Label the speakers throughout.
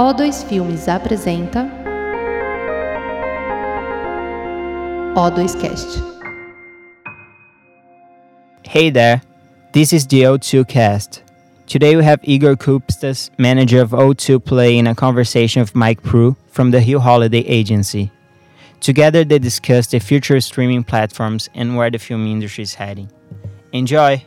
Speaker 1: O2 Filmes apresenta O2 Cast.
Speaker 2: Hey there, this is the O2 cast. Today we have Igor Kupstas, manager of O2 Play, in a conversation with Mike Proulx from the Hill Holliday Agency. Together they discuss the future streaming platforms and where the film industry is heading. Enjoy!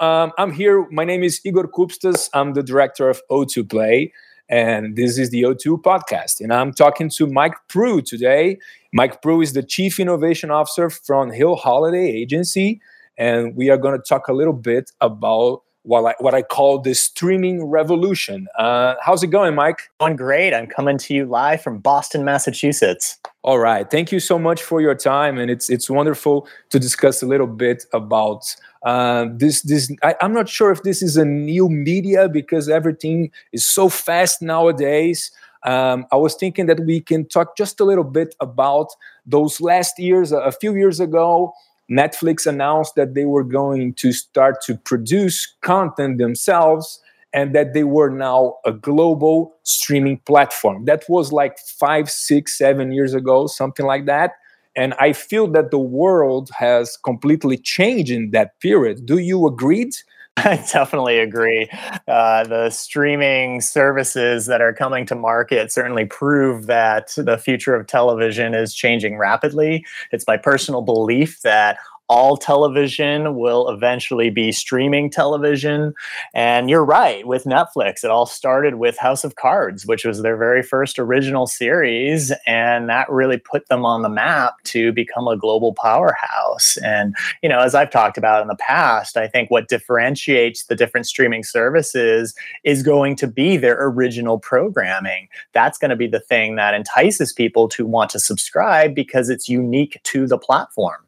Speaker 3: Um, I'm here. My name is Igor Kupstas. I'm the director of O2 Play, and this is the O2 podcast. And I'm talking to Mike Proulx today. Mike Proulx is the Chief Innovation Officer from Hill Holliday Agency, and we are going to talk a little bit about what I, what I call the streaming revolution. Uh, how's it going, Mike?
Speaker 4: Going great. I'm coming to you live from Boston, Massachusetts.
Speaker 3: All right. Thank you so much for your time, and it's it's wonderful to discuss a little bit about uh, this. This I, I'm not sure if this is a new media because everything is so fast nowadays. Um, I was thinking that we can talk just a little bit about those last years. A few years ago, Netflix announced that they were going to start to produce content themselves and that they were now a global streaming platform. That was like five, six, seven years ago, something like that. And I feel that the world has completely changed in that period. Do you agree?
Speaker 4: I definitely agree. Uh, the streaming services that are coming to market certainly prove that the future of television is changing rapidly. It's my personal belief that all television will eventually be streaming television. And you're right, with Netflix, it all started with House of Cards, which was their very first original series. And that really put them on the map to become a global powerhouse. And, you know, as I've talked about in the past, I think what differentiates the different streaming services is going to be their original programming. That's going to be the thing that entices people to want to subscribe because it's unique to the platform.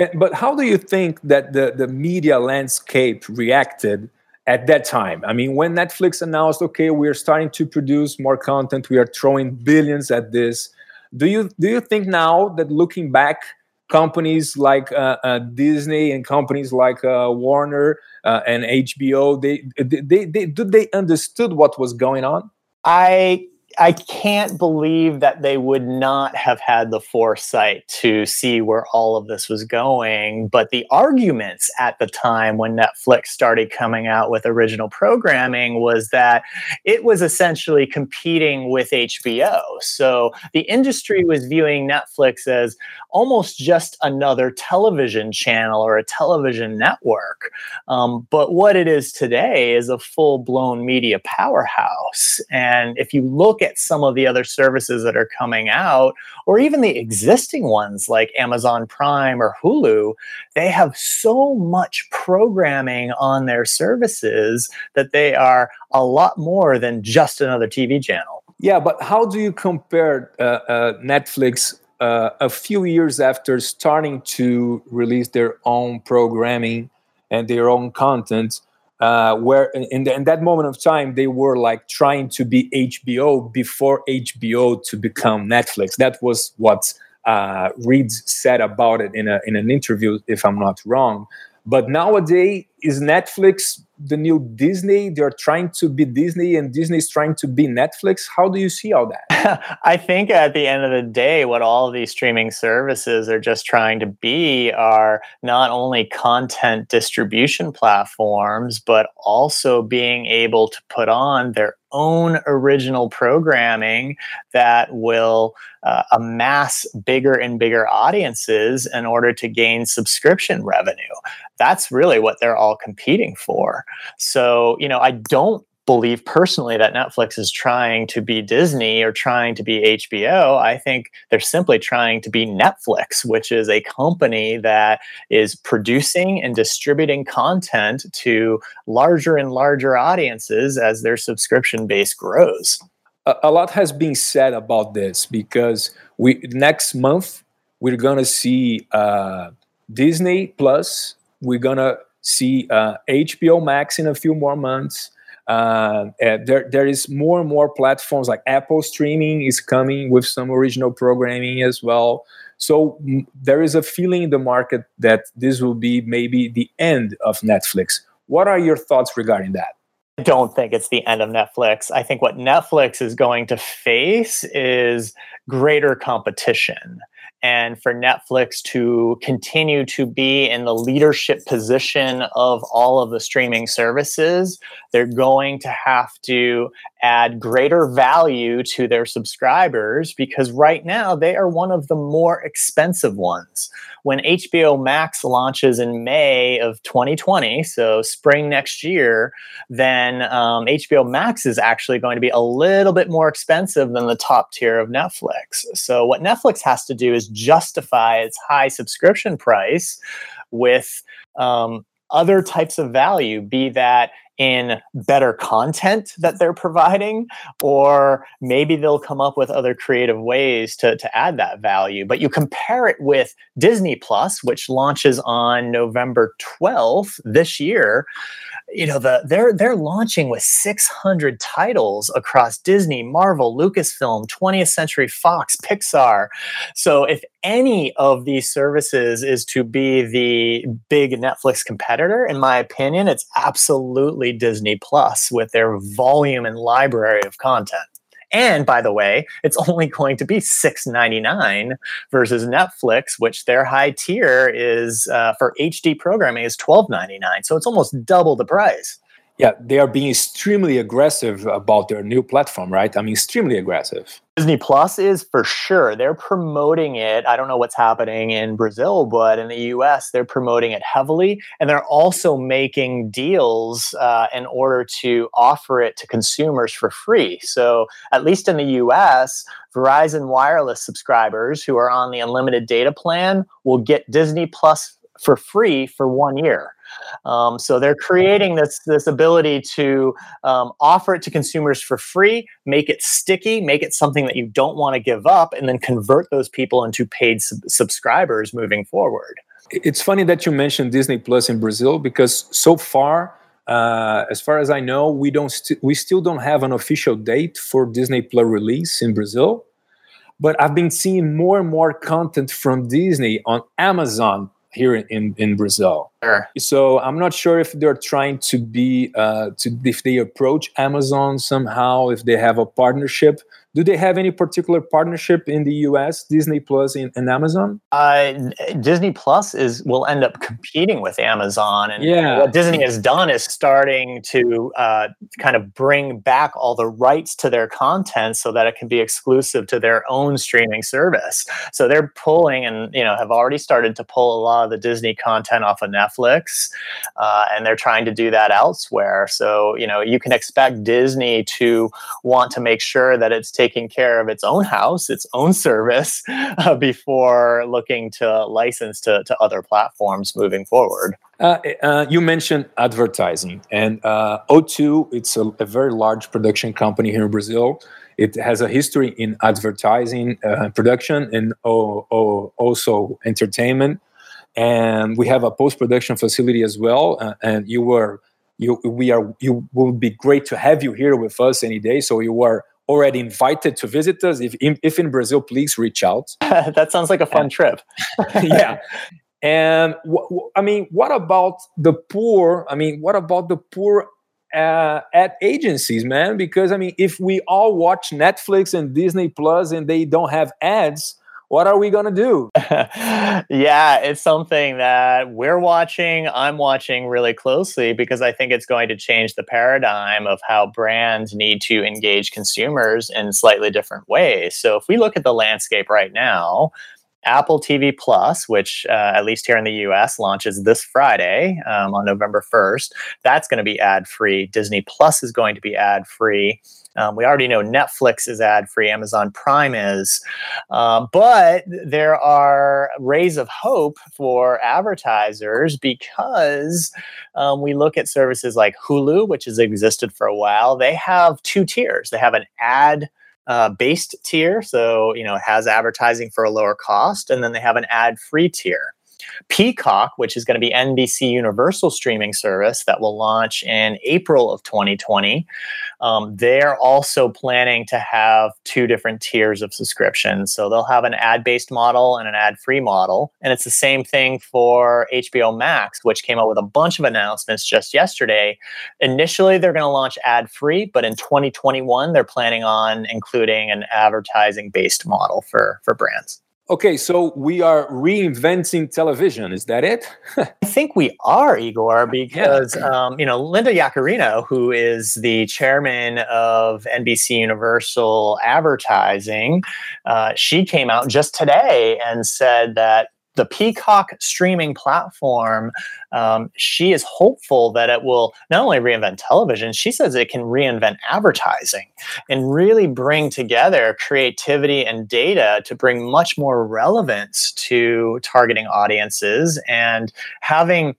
Speaker 3: Eh, but how do you think that the, the media landscape reacted at that time? I mean, when Netflix announced, okay, we're starting to produce more content, we are throwing billions at this. Do you do you think now that looking back, companies like uh, uh, Disney and companies like uh, Warner uh, and HBO, they, they, they, they, did they understood what was going on?
Speaker 4: I I can't believe that they would not have had the foresight to see where all of this was going. But the arguments at the time when Netflix started coming out with original programming was that it was essentially competing with HBO. So the industry was viewing Netflix as almost just another television channel or a television network. Um, but what it is today is a full blown media powerhouse. And if you look at some of the other services that are coming out, or even the existing ones like Amazon Prime or Hulu, they have so much programming on their services that they are a lot more than just another TV channel.
Speaker 3: Yeah, but how do you compare uh, uh, Netflix uh, a few years after starting to release their own programming and their own content? Uh, where in, the, in, that moment of time they were like trying to be HBO before HBO to become Netflix. That was what uh, Reed said about it in a in an interview, if I'm not wrong. But nowadays, is Netflix the new Disney? They're trying to be Disney, and Disney is trying to be Netflix. How do you see all
Speaker 4: that? I think at the end of the day, what all these streaming services are just trying to be are not only content distribution platforms, but also being able to put on their own original programming that will uh, amass bigger and bigger audiences in order to gain subscription revenue. That's really what they're all competing for. So, you know, I don't believe personally that Netflix is trying to be Disney or trying to be HBO. I think they're simply trying to be Netflix, which is a company that is producing and distributing content to larger and larger audiences as their subscription base grows.
Speaker 3: A, lot has been said about this because we next month we're gonna see uh, Disney Plus. We're gonna see uh, HBO Max in a few more months uh, there, there is more and more platforms like Apple streaming is coming with some original programming as well. So m- there is a feeling in the market that this will be maybe the end of Netflix. What are your thoughts regarding that?
Speaker 4: Don't think it's the end of Netflix. I think what Netflix is going to face is greater competition and for Netflix to continue to be in the leadership position of all of the streaming services, they're going to have to add greater value to their subscribers because right now they are one of the more expensive ones. When HBO Max launches in May of 2020, so spring next year, then um, HBO Max is actually going to be a little bit more expensive than the top tier of Netflix. So, what Netflix has to do is justify its high subscription price with um, other types of value, be that in better content that they're providing, or maybe they'll come up with other creative ways to, to add that value. But you compare it with Disney Plus, which launches on November 12th this year you know the they're they're launching with 600 titles across Disney, Marvel, Lucasfilm, 20th Century Fox, Pixar. So if any of these services is to be the big Netflix competitor, in my opinion, it's absolutely Disney Plus with their volume and library of content. And by the way, it's only going to be $6.99 versus Netflix, which their high tier is uh, for HD programming is $12.99. So it's almost double the price.
Speaker 3: Yeah, they are being extremely aggressive about their new platform, right? I mean, extremely aggressive.
Speaker 4: Disney Plus is for sure. They're promoting it. I don't know what's happening in Brazil, but in the US, they're promoting it heavily. And they're also making deals uh, in order to offer it to consumers for free. So, at least in the US, Verizon Wireless subscribers who are on the unlimited data plan will get Disney Plus for free for one year. Um, so they're creating this this ability to um, offer it to consumers for free, make it sticky, make it something that you don't want to give up, and then convert those people into paid sub- subscribers moving forward.
Speaker 3: It's funny that you mentioned Disney Plus in Brazil because so far. Uh, as far as I know, we don't st- we still don't have an official date for Disney Plus release in Brazil, but I've been seeing more and more content from Disney on Amazon here in, in Brazil.
Speaker 4: Sure.
Speaker 3: So I'm not sure if they're trying to be uh, to if they approach Amazon somehow, if they have a partnership do they have any particular partnership in the US, Disney Plus and, and Amazon?
Speaker 4: Uh, Disney Plus is will end up competing with Amazon, and
Speaker 3: yeah.
Speaker 4: what Disney has done is starting to uh, kind of bring back all the rights to their content so that it can be exclusive to their own streaming service. So they're pulling, and you know, have already started to pull a lot of the Disney content off of Netflix, uh, and they're trying to do that elsewhere. So you know, you can expect Disney to want to make sure that it's taking care of its own house, its own service, uh, before looking to license to, to other platforms moving forward.
Speaker 3: Uh, uh, you mentioned advertising, and uh, O2, it's a, a, very large production company here in Brazil. It has a history in advertising uh, production and o- o- also entertainment. And we have a post production facility as well. Uh, and you were you we are you will be great to have you here with us any day so you are already invited to visit us, if in, if in Brazil, please reach out.
Speaker 4: that sounds like a fun trip.
Speaker 3: yeah. And I mean, what about the poor? I mean, what about the poor uh, at agencies, man? Because I mean, if we all watch Netflix and Disney Plus and they don't have ads, what are we going to do?
Speaker 4: yeah, it's something that we're watching. I'm watching really closely because I think it's going to change the paradigm of how brands need to engage consumers in slightly different ways. So, if we look at the landscape right now, Apple TV Plus, which uh, at least here in the US launches this Friday um, on November 1st, that's going to be ad free. Disney Plus is going to be ad free. Um, we already know Netflix is ad free, Amazon Prime is. Uh, but there are rays of hope for advertisers because um, we look at services like Hulu, which has existed for a while. They have two tiers, they have an ad uh, based tier. So, you know, it has advertising for a lower cost, and then they have an ad free tier. Peacock, which is going to be NBC Universal streaming service that will launch in April of 2020, um, they're also planning to have two different tiers of subscriptions. So they'll have an ad based model and an ad free model. And it's the same thing for HBO Max, which came out with a bunch of announcements just yesterday. Initially, they're going to launch ad free, but in 2021, they're planning on including an advertising based model for, for brands.
Speaker 3: Okay, so we are reinventing television. Is that it?
Speaker 4: I think we are, Igor, because yeah. um, you know Linda Yaccarino, who is the chairman of NBC Universal Advertising, uh, she came out just today and said that the Peacock streaming platform, um, she is hopeful that it will not only reinvent television, she says it can reinvent advertising and really bring together creativity and data to bring much more relevance to targeting audiences and having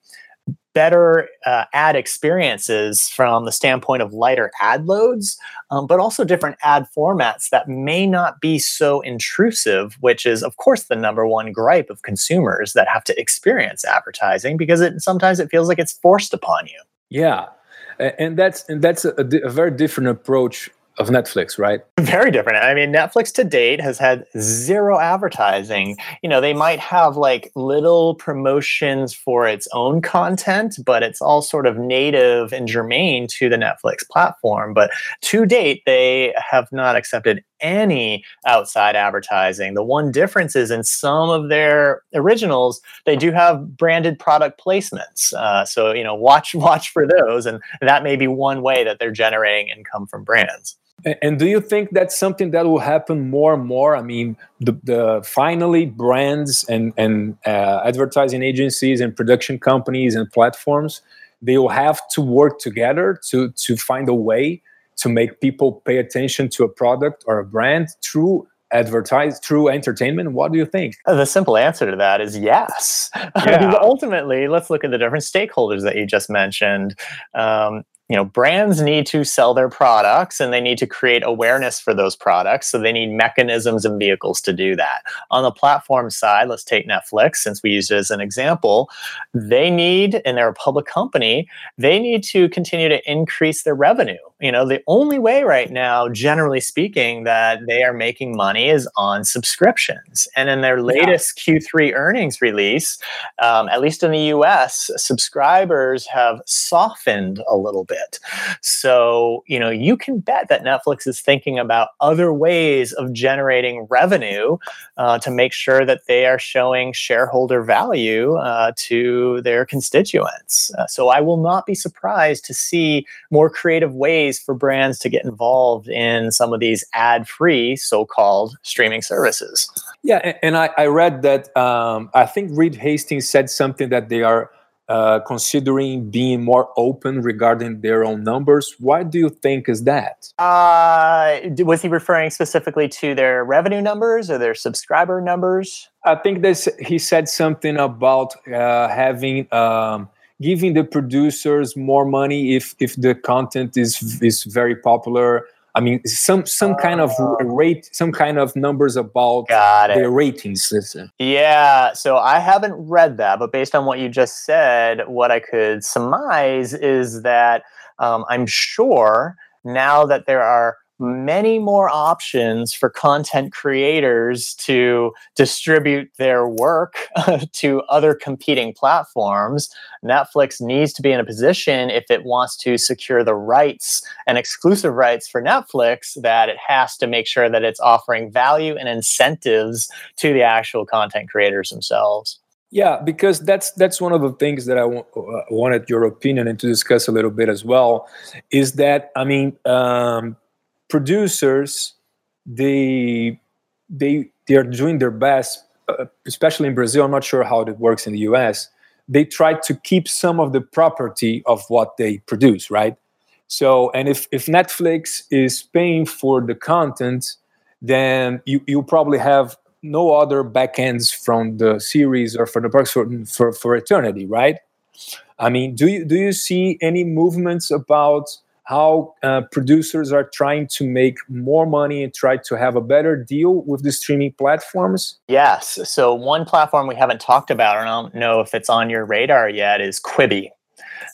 Speaker 4: better uh, ad experiences from the standpoint of lighter ad loads, um, but also different ad formats that may not be so intrusive, which is, of course, the number one gripe of consumers that have to experience advertising because it sometimes it feels like it's forced upon you.
Speaker 3: Yeah, and that's and that's a, a very different approach of Netflix, right?
Speaker 4: Very different. I mean, Netflix to date has had zero advertising. You know, they might have like little promotions for its own content, but it's all sort of native and germane to the Netflix platform. But to date, they have not accepted any outside advertising. The one difference is in some of their originals, they do have branded product placements. Uh, so you know, watch watch for those, and that may be one way that they're generating income from brands.
Speaker 3: And do you think that's something that will happen more and more? I mean, the, the finally brands and and uh, advertising agencies and production companies and platforms they will have to work together to to find a way to make people pay attention to a product or a brand through advertise through entertainment what do you think
Speaker 4: uh, the simple answer to that is yes yeah. ultimately let's look at the different stakeholders that you just mentioned um, you know brands need to sell their products and they need to create awareness for those products. So they need mechanisms and vehicles to do that. On the platform side let's take netflix since we used it as an example. They need and they're a public company they need to continue to increase their revenue. You know the only way right now generally speaking that they are making money is on subscriptions. And in their latest yeah. q3 earnings release um, at least in the us subscribers have softened a little bit So, you know, you can bet that Netflix is thinking about other ways of generating revenue uh, to make sure that they are showing shareholder value uh, to their constituents. Uh, so, I will not be surprised to see more creative ways for brands to get involved in some of these ad free so called streaming services.
Speaker 3: Yeah, and I, I read that um, I think Reed Hastings said something that they are uh, considering being more open regarding their own numbers. Why do you think is that?
Speaker 4: Uh, was he referring specifically to their revenue numbers or their subscriber numbers?
Speaker 3: I think this he said something about uh, having um, giving the producers more money if if the content is is very popular I mean, some some kind of oh. rate, some kind of numbers about their ratings.
Speaker 4: Yeah, so I haven't read that, but based on what you just said, what I could surmise is that um, I'm sure now that there are many more options for content creators to distribute their work to other competing platforms. Netflix needs to be in a position, if it wants to secure the rights and exclusive rights for Netflix, that it has to make sure that it's offering value and incentives to the actual content creators themselves.
Speaker 3: Yeah, because that's that's one of the things that I w- uh, wanted your opinion and to discuss a little bit as well. Is that I mean, um, producers they they they are doing their best uh, especially in brazil i'm not sure how it works in the us they try to keep some of the property of what they produce right? So and if if netflix is paying for the content then you you probably have no other backends from the series or for the parks for, for, for eternity right? I mean do you do you see any movements about how uh, producers are trying to make more money and try to have a better deal with the streaming platforms?
Speaker 4: Yes. So, one platform we haven't talked about, and I don't know if it's on your radar yet, is Quibi.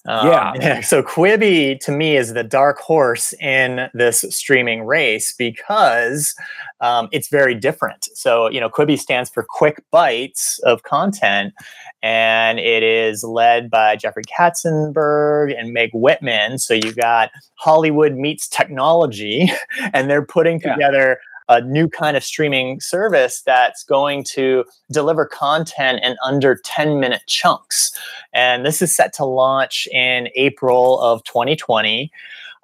Speaker 3: Um, yeah.
Speaker 4: So Quibi to me is the dark horse in this streaming race because um, it's very different. So you know, Quibi stands for quick bites of content, and it is led by Jeffrey Katzenberg and Meg Whitman. So you got Hollywood meets technology, and they're putting together a new kind of streaming service that's going to deliver content in under 10 minute chunks. And this is set to launch in April of 2020.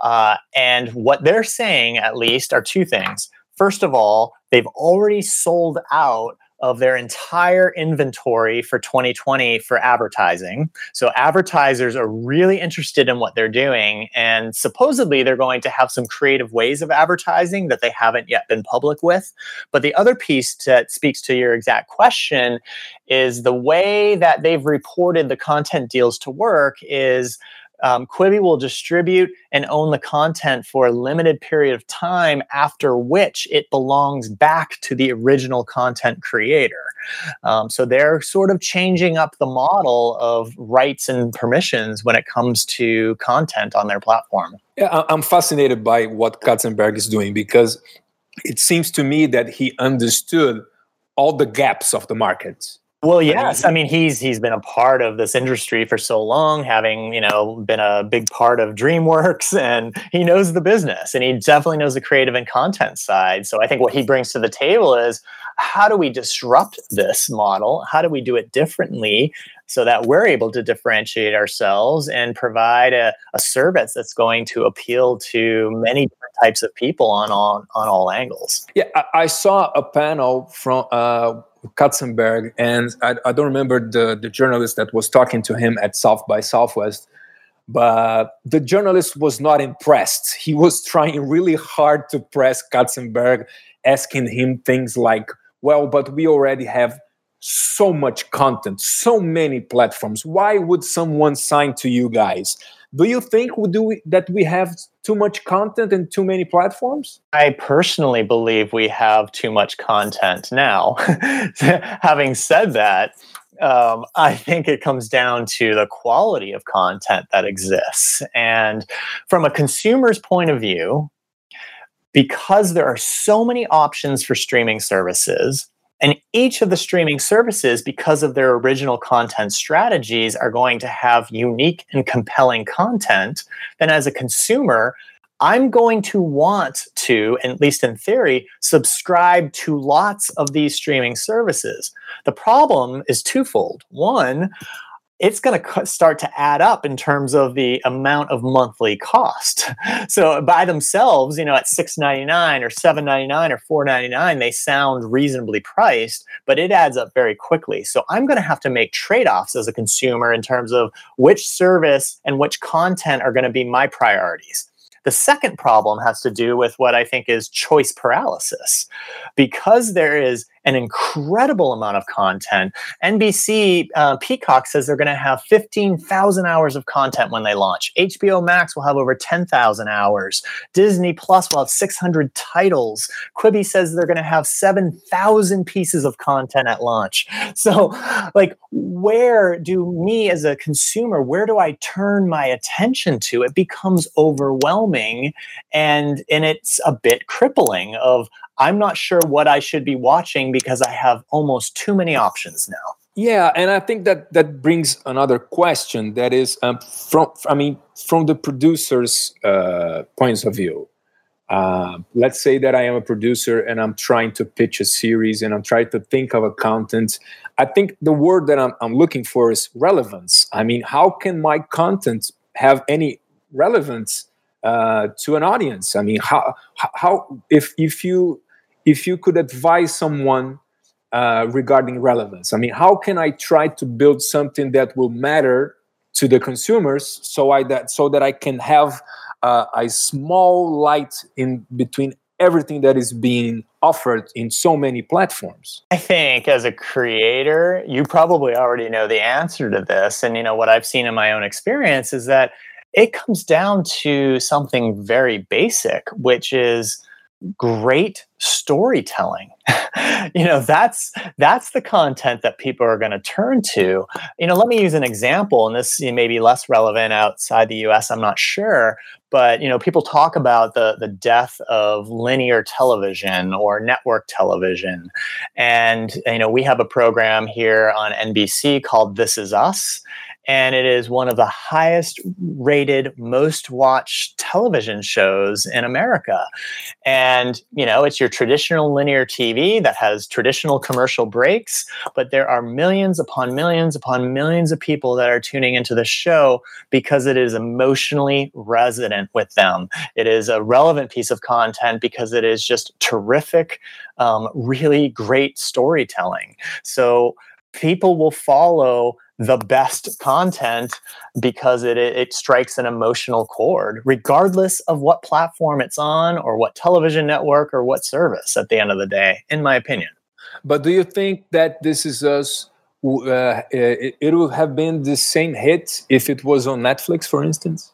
Speaker 4: Uh, and what they're saying, at least, are two things. First of all, they've already sold out of their entire inventory for 2020 for advertising. So advertisers are really interested in what they're doing and supposedly they're going to have some creative ways of advertising that they haven't yet been public with. But the other piece that speaks to your exact question is the way that they've reported the content deals to work is um, Quibi will distribute and own the content for a limited period of time, after which it belongs back to the original content creator. Um, so they're sort of changing up the model of rights and permissions when it comes to content on their platform.
Speaker 3: Yeah, I'm fascinated by what Katzenberg is doing because it seems to me that he understood all the gaps of the market
Speaker 4: well, yes. I mean, he's he's been a part of this industry for so long, having you know been a big part of DreamWorks, and he knows the business, and he definitely knows the creative and content side. So I think what he brings to the table is how do we disrupt this model? How do we do it differently so that we're able to differentiate ourselves and provide a, a service that's going to appeal to many different types of people on all on all angles?
Speaker 3: Yeah, I, I saw a panel from. Uh, Katzenberg, and I, I, don't remember the, the journalist that was talking to him at South by Southwest, but the journalist was not impressed. He was trying really hard to press Katzenberg, asking him things like, well, but we already have so much content, so many platforms. Why would someone sign to you guys? Do you think we do that we have too much content and too many platforms?
Speaker 4: I personally believe we have too much content now. Having said that, um, I think it comes down to the quality of content that exists. And from a consumer's point of view, because there are so many options for streaming services, and each of the streaming services, because of their original content strategies, are going to have unique and compelling content. Then, as a consumer, I'm going to want to, at least in theory, subscribe to lots of these streaming services. The problem is twofold. One, it's going to start to add up in terms of the amount of monthly cost. So by themselves, you know, at six ninety nine or seven ninety nine or four ninety nine, they sound reasonably priced, but it adds up very quickly. So I'm going to have to make trade offs as a consumer in terms of which service and which content are going to be my priorities. The second problem has to do with what I think is choice paralysis. Because there is an incredible amount of content. NBC uh, Peacock says they're going to have 15,000 hours of content when they launch. HBO Max will have over 10,000 hours. Disney Plus will have 600 titles. Quibi says they're going to have 7,000 pieces of content at launch. So, like, where do me as a consumer, where do I turn my attention to? It becomes overwhelming and and it's a bit crippling of I'm not sure what I should be watching because I have almost too many options now.
Speaker 3: Yeah, and I think that that brings another question. That is, um, from I mean, from the producer's uh, points of view. Uh, let's say that I am a producer and I'm trying to pitch a series and I'm trying to think of a content. I think the word that I'm, I'm looking for is relevance. I mean, how can my content have any relevance uh, to an audience? I mean, how how if if you if you could advise someone uh, regarding relevance, I mean, how can I try to build something that will matter to the consumers so I that so that I can have uh, a small light in between everything that is being offered in so many platforms?
Speaker 4: I think as a creator you probably already know the answer to this. And you know what i've seen in my own experience is that it comes down to something very basic, which is great storytelling. You know that's that's the content that people are going to turn to. You know let me use an example and this may be less relevant outside the us i'm not sure but you know people talk about the the death of linear television or network television. And you know we have a program here on nbc called this is us and it is one of the highest rated most watched television shows in america. And you know it's your traditional linear tv that has traditional commercial breaks but there are millions upon millions upon millions of people that are tuning into the show because it is emotionally resonant with them. It is a relevant piece of content because it is just terrific um, really great storytelling. So people will follow the best content because it, it strikes an emotional chord, regardless of what platform it's on or what television network or what service at the end of the day, in my opinion.
Speaker 3: But do you think that this is us? Uh, it, it would have been the same hit if it was on Netflix, for instance?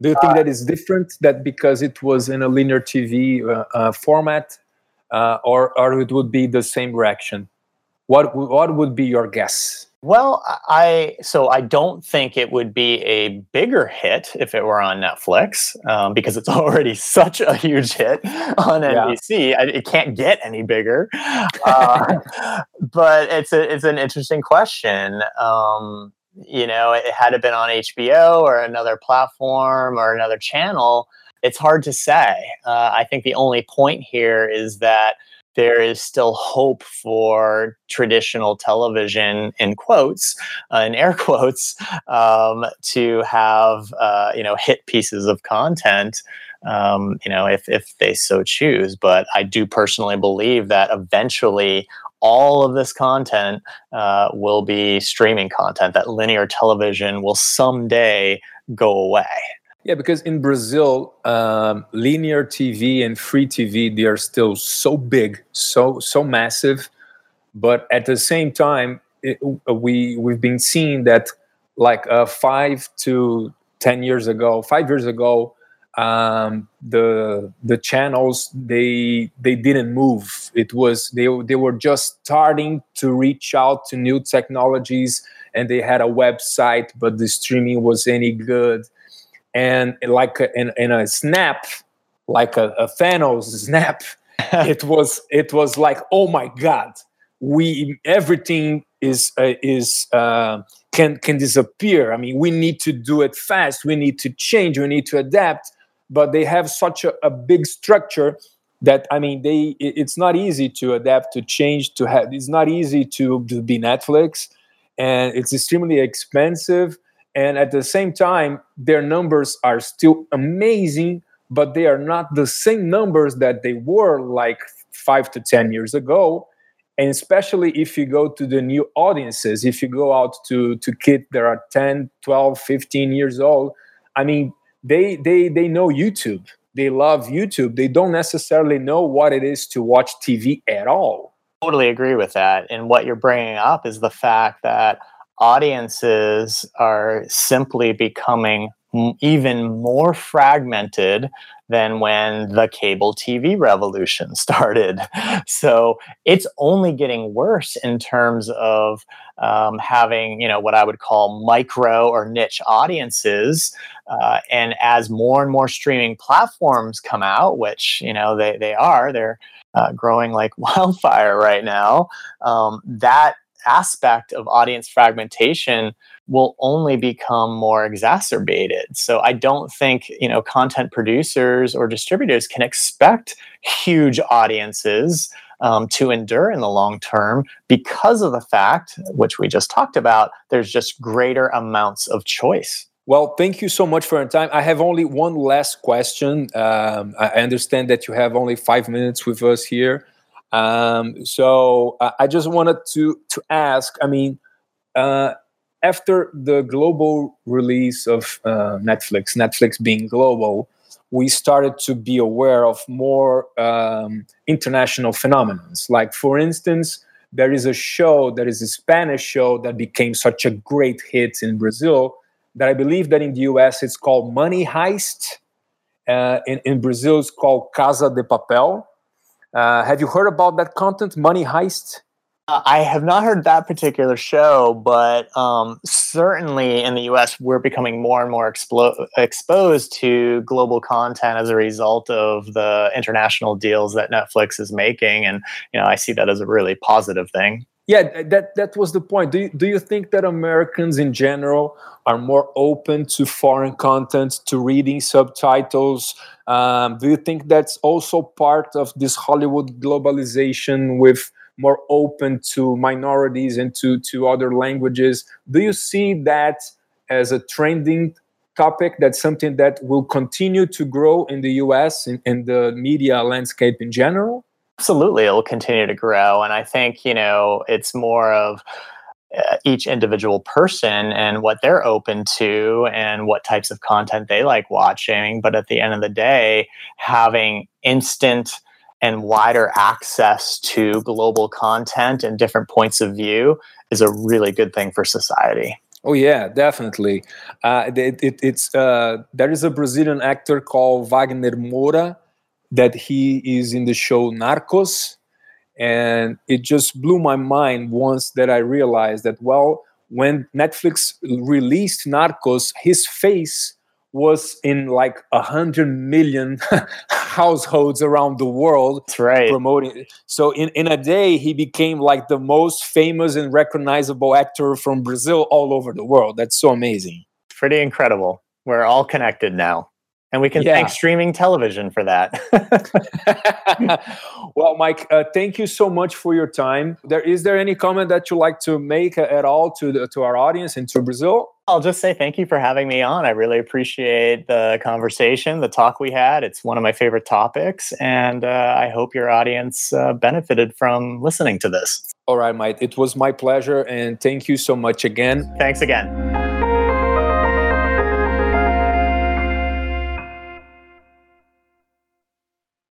Speaker 3: Do you think uh, that is different? That because it was in a linear TV uh, uh, format, uh, or or it would be the same reaction? What what would be your guess?
Speaker 4: Well, I so I don't think it would be a bigger hit if it were on Netflix um, because it's already such a huge hit on NBC. Yeah. it can't get any bigger. Uh, but it's a, it's an interesting question. Um, you know, it had it been on HBO or another platform or another channel, it's hard to say. Uh, I think the only point here is that there is still hope for traditional television in quotes uh, in air quotes um, to have uh, you know hit pieces of content um, you know if, if they so choose. But i do personally believe that eventually all of this content uh, will be streaming content that linear television will someday go away
Speaker 3: yeah, because in Brazil, um, linear TV and free TV they are still so big, so so massive, but at the same time, it, we we've been seeing that like uh, five to ten years ago, five years ago, um, the the channels they they didn't move. It was they they were just starting to reach out to new technologies, and they had a website, but the streaming was any good and like a, in, in a snap like a, a thanos snap it was it was like oh my god we everything is uh, is uh, can can disappear. I mean we need to do it fast. We need to change. We need to adapt. But they have such a, a big structure that i mean they it's not easy to adapt to change to have it's not easy to, to be netflix. And it's extremely expensive and at the same time their numbers are still amazing but they are not the same numbers that they were like five to ten years ago. And especially if you go to the new audiences if you go out to to kids that are 10 12 15 years old i mean they they they know youtube. They love youtube. They don't necessarily know what it is to watch tv at all.
Speaker 4: Totally agree with that. And what you're bringing up is the fact that audiences are simply becoming even more fragmented than when the cable TV revolution started. So it's only getting worse in terms of um, having, you know, what I would call micro or niche audiences. Uh, and as more and more streaming platforms come out, which, you know, they, they are, they're uh, growing like wildfire right now, um, that aspect of audience fragmentation will only become more exacerbated. So I don't think, you know, content producers or distributors can expect huge audiences um, to endure in the long term because of the fact, which we just talked about, there's just greater amounts of choice.
Speaker 3: Well, thank you so much for your time. I have only one last question. Um, I understand that you have only five minutes with us here. Um, so uh, I just wanted to to ask. I mean, uh, after the global release of uh, Netflix, Netflix being global, we started to be aware of more um, international phenomena. Like, for instance, there is a show that is a Spanish show that became such a great hit in Brazil that I believe that in the US it's called Money Heist. Uh, in, in Brazil, it's called Casa de Papel. Uh, have you heard about that content, Money Heist?
Speaker 4: Uh, I have not heard that particular show, but um, certainly in the US, we're becoming more and more explo- exposed to global content as a result of the international deals that Netflix is making. And, you know, I see that as a really positive thing.
Speaker 3: Yeah, that, that was the point. Do you, do you think that Americans in general are more open to foreign content, to reading subtitles? Um, do you think that's also part of this Hollywood globalization with more open to minorities and to, to other languages. Do you see that as a trending topic? That's something that will continue to grow in the US in, in the media landscape in general?
Speaker 4: Absolutely, it will continue to grow. And I think, you know, it's more of uh, each individual person and what they're open to and what types of content they like watching. But at the end of the day, having instant and wider access to global content and different points of view is a really good thing for society.
Speaker 3: Oh yeah, definitely. Uh, it, it, it's uh, there is a Brazilian actor called Wagner Moura that he is in the show Narcos, and it just blew my mind once that I realized that well, when Netflix released Narcos, his face was in like a hundred million households around the world
Speaker 4: right.
Speaker 3: promoting. So in, in a day he became like the most famous and recognizable actor from brazil all over the world. That's so amazing.
Speaker 4: Pretty incredible. We're all connected now and we can
Speaker 3: Yeah.
Speaker 4: thank streaming television for that
Speaker 3: well mike uh, thank you so much for your time there is there any comment that you like to make at all to the, to our audience and to brazil
Speaker 4: I'll just say thank you for having me on. I really appreciate the conversation, the talk we had. It's one of my favorite topics, and uh, I hope your audience uh, benefited from listening to this.
Speaker 3: all right mike it was my pleasure and thank you so much again
Speaker 4: Thanks again.